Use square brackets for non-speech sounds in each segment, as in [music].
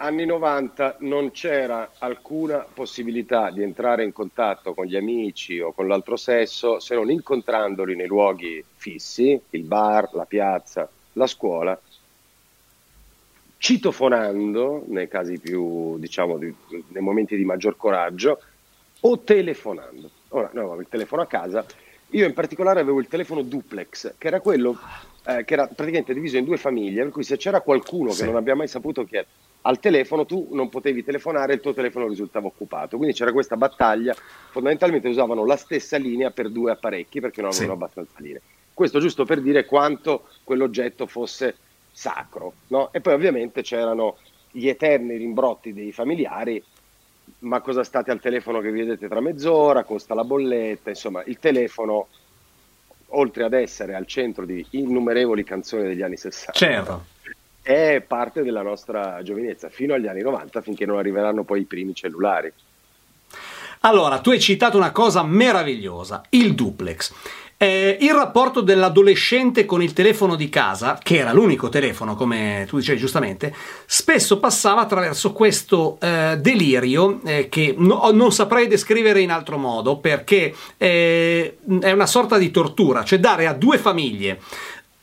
anni 90 non c'era alcuna possibilità di entrare in contatto con gli amici o con l'altro sesso se non incontrandoli nei luoghi fissi, il bar, la piazza, la scuola, citofonando nei casi più, diciamo, di, nei momenti di maggior coraggio o telefonando. Ora, noi avevamo il telefono a casa, io in particolare avevo il telefono duplex, che era quello eh, che era praticamente diviso in due famiglie, per cui se c'era qualcuno sì. che non abbia mai saputo chi è al telefono, tu non potevi telefonare, il tuo telefono risultava occupato. Quindi c'era questa battaglia, fondamentalmente usavano la stessa linea per due apparecchi perché non avevano sì. abbastanza linee. Questo giusto per dire quanto quell'oggetto fosse sacro. No? E poi ovviamente c'erano gli eterni rimbrotti dei familiari, ma cosa state al telefono che vedete tra mezz'ora, costa la bolletta, insomma il telefono, oltre ad essere al centro di innumerevoli canzoni degli anni 60, certo. È parte della nostra giovinezza, fino agli anni 90, finché non arriveranno poi i primi cellulari. Allora, tu hai citato una cosa meravigliosa, il duplex. Eh, il rapporto dell'adolescente con il telefono di casa, che era l'unico telefono, come tu dicevi giustamente, spesso passava attraverso questo eh, delirio eh, che no, non saprei descrivere in altro modo perché eh, è una sorta di tortura, cioè dare a due famiglie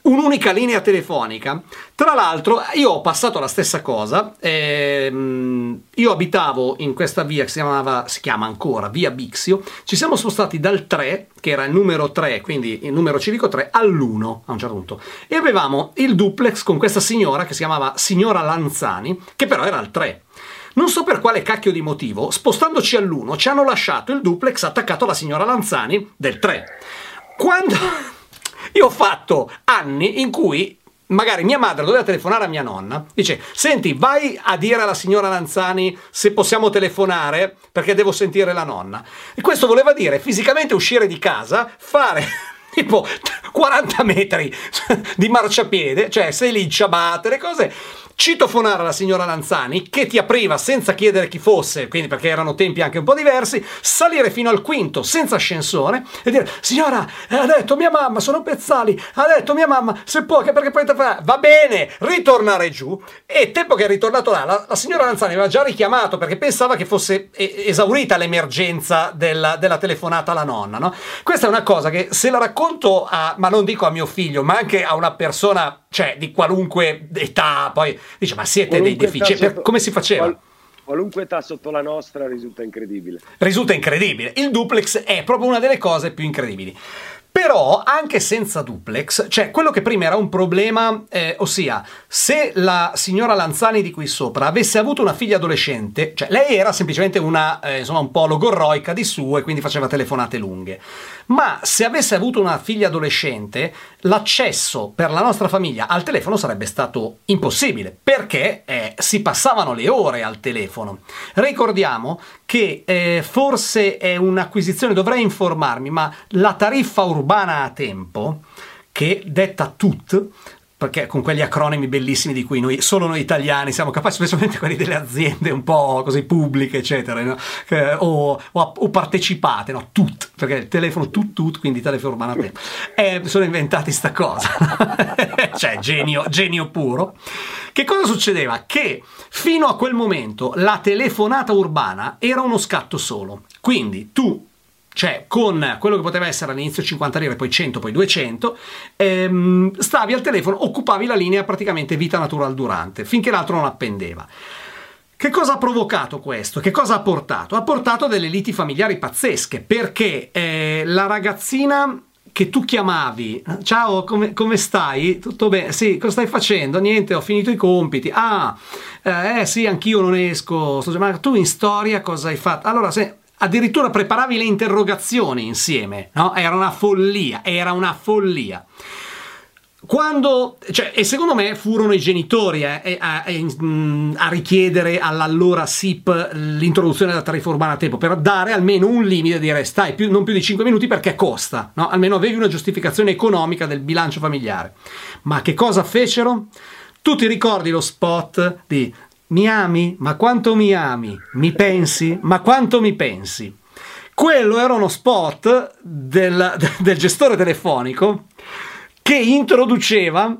un'unica linea telefonica. Tra l'altro, io ho passato la stessa cosa. Ehm, io abitavo in questa via che si, chiamava, si chiama ancora Via Bixio. Ci siamo spostati dal 3, che era il numero 3, quindi il numero civico 3, all'1 a un certo punto. E avevamo il duplex con questa signora che si chiamava Signora Lanzani, che però era al 3. Non so per quale cacchio di motivo, spostandoci all'1, ci hanno lasciato il duplex attaccato alla signora Lanzani del 3. Quando io ho fatto anni in cui magari mia madre doveva telefonare a mia nonna, dice, senti, vai a dire alla signora Lanzani se possiamo telefonare perché devo sentire la nonna. E questo voleva dire fisicamente uscire di casa, fare [laughs] tipo 40 metri di marciapiede, cioè sei lì in ciabatte, le cose citofonare la signora Lanzani che ti apriva senza chiedere chi fosse, quindi perché erano tempi anche un po' diversi, salire fino al quinto senza ascensore e dire signora, ha detto mia mamma, sono Pezzali, ha detto mia mamma, se può, che perché poi va bene, ritornare giù e tempo che è ritornato là, la, la, signora Lanzani aveva già richiamato perché pensava che fosse esaurita l'emergenza della, della telefonata alla nonna, no? Questa è una cosa che se la racconto a, ma non dico a mio figlio, ma anche a una persona cioè di qualunque età, poi dice ma siete qualunque dei deficienti, sotto, come si faceva? Qual, qualunque età sotto la nostra risulta incredibile. Risulta incredibile, il duplex è proprio una delle cose più incredibili. Però anche senza duplex, cioè quello che prima era un problema, eh, ossia se la signora Lanzani di qui sopra avesse avuto una figlia adolescente, cioè lei era semplicemente una, eh, insomma, un po' logorroica di su e quindi faceva telefonate lunghe ma se avesse avuto una figlia adolescente, l'accesso per la nostra famiglia al telefono sarebbe stato impossibile, perché eh, si passavano le ore al telefono. Ricordiamo che eh, forse è un'acquisizione, dovrei informarmi, ma la tariffa urbana a tempo, che detta TUT, perché con quegli acronimi bellissimi di cui noi, solo noi italiani siamo capaci, specialmente quelli delle aziende un po' così pubbliche, eccetera, no? eh, o, o, o, partecipate, no? Tut, perché il telefono tut tut, quindi telefono urbano a. Eh, sono inventati sta cosa, [laughs] cioè genio, genio puro. Che cosa succedeva? Che fino a quel momento la telefonata urbana era uno scatto solo, quindi tu cioè con quello che poteva essere all'inizio 50 lire, poi 100, poi 200, ehm, stavi al telefono, occupavi la linea praticamente vita natural durante, finché l'altro non appendeva. Che cosa ha provocato questo? Che cosa ha portato? Ha portato delle liti familiari pazzesche, perché eh, la ragazzina che tu chiamavi, ciao, come, come, stai? Tutto bene? Sì, cosa stai facendo? Niente, ho finito i compiti. Ah, eh, sì, anch'io non esco. Ma tu in storia cosa hai fatto? Allora, se addirittura preparavi le interrogazioni insieme, no? Era una follia, era una follia. Quando, cioè, e secondo me furono i genitori eh, a, a, richiedere all'allora SIP l'introduzione della tariffa urbana a tempo per dare almeno un limite, dire stai più, non più di 5 minuti perché costa, no? almeno avevi una giustificazione economica del bilancio familiare. Ma che cosa fecero? Tu ti ricordi lo spot di mi ami? Ma quanto mi ami? Mi pensi? Ma quanto mi pensi? Quello era uno spot del, [laughs] del gestore telefonico che introduceva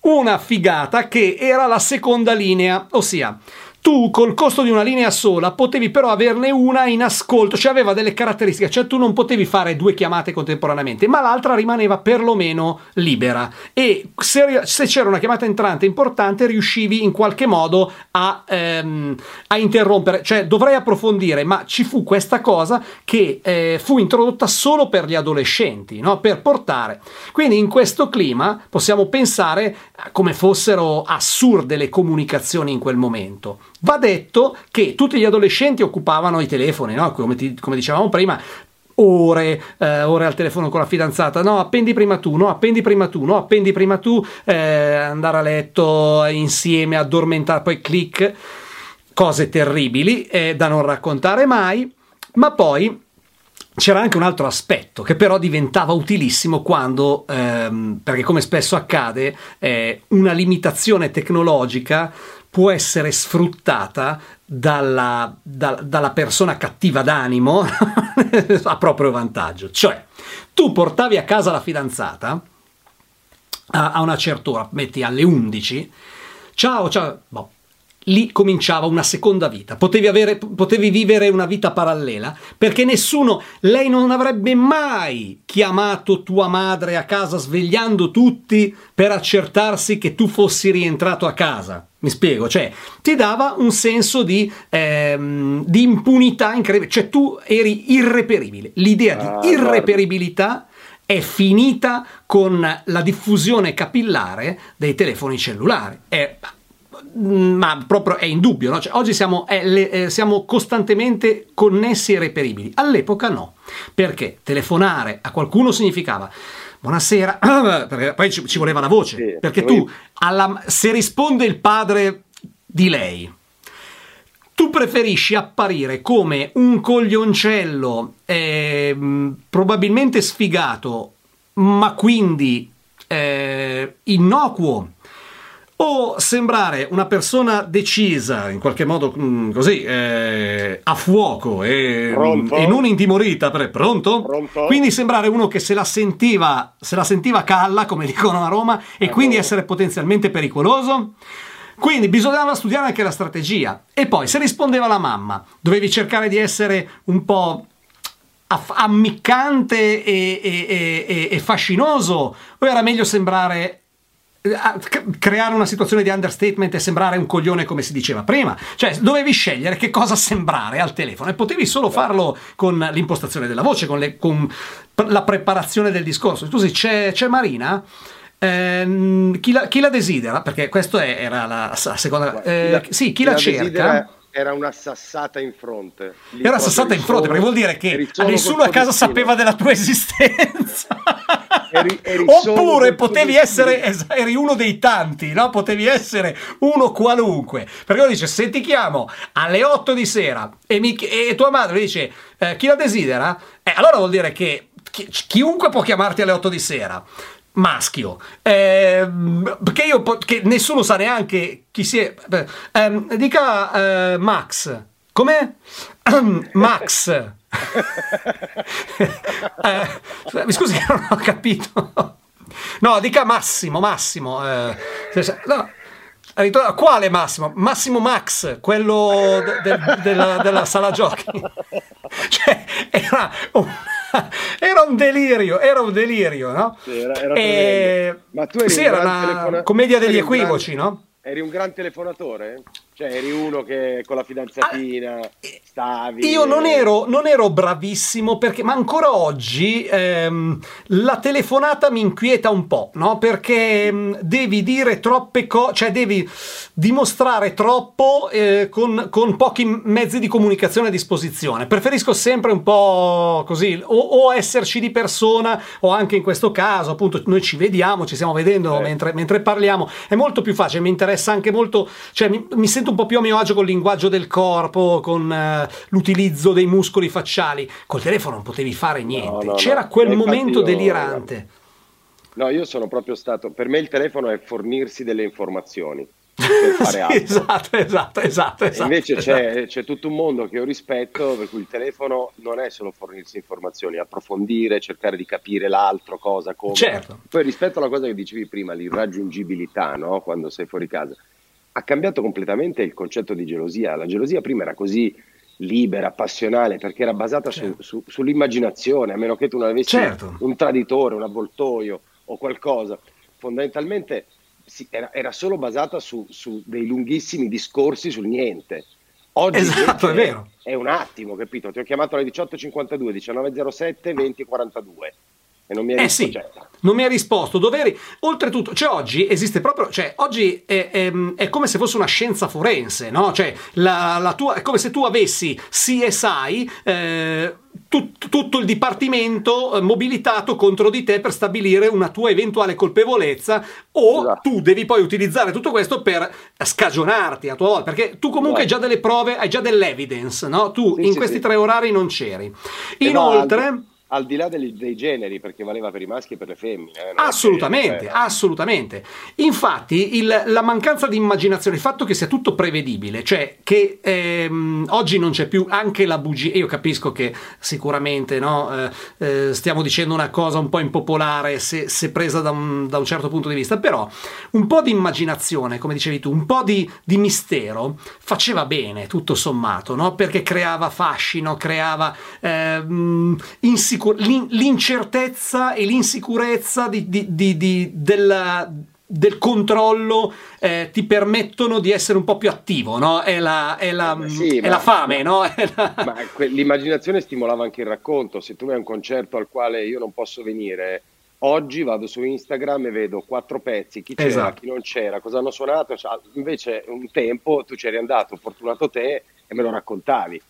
una figata che era la seconda linea, ossia tu col costo di una linea sola potevi però averne una in ascolto, cioè aveva delle caratteristiche, cioè tu non potevi fare due chiamate contemporaneamente, ma l'altra rimaneva perlomeno libera e se, se c'era una chiamata entrante importante riuscivi in qualche modo a, ehm, a, interrompere, cioè dovrei approfondire, ma ci fu questa cosa che eh, fu introdotta solo per gli adolescenti, no? per portare. Quindi in questo clima possiamo pensare come fossero assurde le comunicazioni in quel momento. Va detto che tutti gli adolescenti occupavano i telefoni, no? come, ti, come dicevamo prima, ore, eh, ore al telefono con la fidanzata, no, appendi prima tu, no, appendi prima tu, no, appendi prima tu, eh, andare a letto insieme, addormentare, poi clic, cose terribili eh, da non raccontare mai, ma poi c'era anche un altro aspetto che però diventava utilissimo quando, ehm, perché come spesso accade, eh, una limitazione tecnologica può essere sfruttata dalla, da, dalla persona cattiva d'animo [laughs] a proprio vantaggio. Cioè, tu portavi a casa la fidanzata a, a una certa ora, metti alle 11, ciao, ciao, boh, lì cominciava una seconda vita, potevi, avere, potevi, vivere una vita parallela, perché nessuno, lei non avrebbe mai chiamato tua madre a casa svegliando tutti per accertarsi che tu fossi rientrato a casa. Mi spiego, cioè ti dava un senso di, ehm, di impunità incredibile, cioè tu eri irreperibile. L'idea ah, di irreperibilità è finita con la diffusione capillare dei telefoni cellulari. È ma proprio è indubbio, no? cioè, oggi siamo, è, le, eh, siamo, costantemente connessi e reperibili, all'epoca no, perché telefonare a qualcuno significava buonasera, [clears throat] perché poi ci, ci voleva la voce, sì, perché tu, alla, se risponde il padre di lei, tu preferisci apparire come un coglioncello eh, probabilmente sfigato, ma quindi eh, innocuo o sembrare una persona decisa, in qualche modo mh, mm, così, eh, a fuoco e, e, non intimorita, per, pronto? pronto? Quindi sembrare uno che se la sentiva, se la sentiva calla, come [laughs] dicono a Roma, e quindi essere potenzialmente pericoloso? Quindi bisognava studiare anche la strategia. E poi, se rispondeva la mamma, dovevi cercare di essere un po' ammiccante e, e, e, e fascinoso, o era meglio sembrare creare una situazione di understatement e sembrare un coglione come si diceva prima. Cioè, dovevi scegliere che cosa sembrare al telefono e potevi solo farlo con l'impostazione della voce, con, le, con la preparazione del discorso. Scusi, c'è, c'è Marina? Eh, chi, la, chi, la, desidera? Perché questa era la, la seconda. Eh, chi la, sì, chi, chi la, cerca? Era una sassata in fronte. Lì era sassata in fronte perché vuol dire che nessuno a casa sapeva della tua esistenza. [laughs] Eri, eri Oppure potevi essere, eri uno dei tanti, no? Potevi essere uno qualunque. Perché uno dice, se ti chiamo alle 8 di sera e, mi, e tua madre dice, eh, chi la desidera? Eh, allora vuol dire che chi, chiunque può chiamarti alle 8 di sera maschio eh, perché io che nessuno sa neanche chi sia eh, dica eh, Max com'è? [clears throat] Max [laughs] eh, mi scusi non ho capito no dica Massimo Massimo eh, no. Quale Massimo? Massimo Max, quello de- de- della, della sala giochi. [laughs] cioè, era un [laughs] era un delirio, era un delirio, no? Sì, era, era e... Ma tu eri sì, era una telefona... commedia degli equivoci, gran... no? Eri un gran telefonatore? Cioè, eri uno che con la fidanzatina ah, stavi. Io non ero, non ero, bravissimo perché, ma ancora oggi ehm, la telefonata mi inquieta un po', no? Perché ehm, devi dire troppe cose, cioè devi dimostrare troppo eh, con, con, pochi mezzi di comunicazione a disposizione. Preferisco sempre un po' così, o, o, esserci di persona, o anche in questo caso, appunto, noi ci vediamo, ci stiamo vedendo eh. mentre, mentre, parliamo. È molto più facile, mi interessa anche molto, cioè mi, mi sento sento un po' più a mio agio col linguaggio del corpo, con uh, l'utilizzo dei muscoli facciali. Col telefono non potevi fare niente. No, no, C'era no. quel Infatti momento delirante. No, io sono proprio stato. Per me il telefono è fornirsi delle informazioni. Per [laughs] fare sì, esatto, esatto, esatto. esatto invece esatto. C'è, c'è, tutto un mondo che io rispetto, per cui il telefono non è solo fornirsi informazioni, approfondire, cercare di capire l'altro, cosa, come. Certo. Poi rispetto alla cosa che dicevi prima, l'irraggiungibilità, no? quando sei fuori casa ha cambiato completamente il concetto di gelosia. La gelosia prima era così libera, passionale, perché era basata certo. su, su, sull'immaginazione, a meno che tu non avessi certo. un traditore, un avvoltoio o qualcosa. Fondamentalmente sì, era, era, solo basata su, su, dei lunghissimi discorsi sul niente. Oggi esatto, è vero. È un attimo, capito? Ti ho chiamato alle 18.52, 19.07, 20.42 e non mi ha eh sì, non mi ha risposto. Dov'eri? Oltretutto, cioè oggi esiste proprio, cioè oggi è, è, è come se fosse una scienza forense, no? Cioè la, la tua, è come se tu avessi CSI, eh, tut, tutto il dipartimento eh, mobilitato contro di te per stabilire una tua eventuale colpevolezza o esatto. tu devi poi utilizzare tutto questo per scagionarti a tua volta, perché tu comunque hai già delle prove, hai già dell'evidence, no? Tu sì, in sì, questi sì. tre orari non c'eri. Inoltre... Al di là dei, dei, generi, perché valeva per i maschi e per le femmine. Eh, assolutamente, assolutamente. Infatti, il, la mancanza di immaginazione, il fatto che sia tutto prevedibile, cioè che ehm, oggi non c'è più anche la bugia. Io capisco che sicuramente no, eh, eh, stiamo dicendo una cosa un po' impopolare se, se presa da un, da un, certo punto di vista, però un po' di immaginazione, come dicevi tu, un po' di, di mistero faceva bene, tutto sommato, no? perché creava fascino, creava ehm, insicurezza l'incertezza e l'insicurezza di, di, di, della, del controllo eh, ti permettono di essere un po' più attivo, no? È la, è la, eh, sì, è ma, la fame, no? [laughs] La... Ma que- l'immaginazione stimolava anche il racconto. Se tu hai un concerto al quale io non posso venire, oggi vado su Instagram e vedo quattro pezzi, chi c'era, esatto. chi non c'era, cosa hanno suonato. Invece un tempo tu c'eri andato, fortunato te, e me lo raccontavi.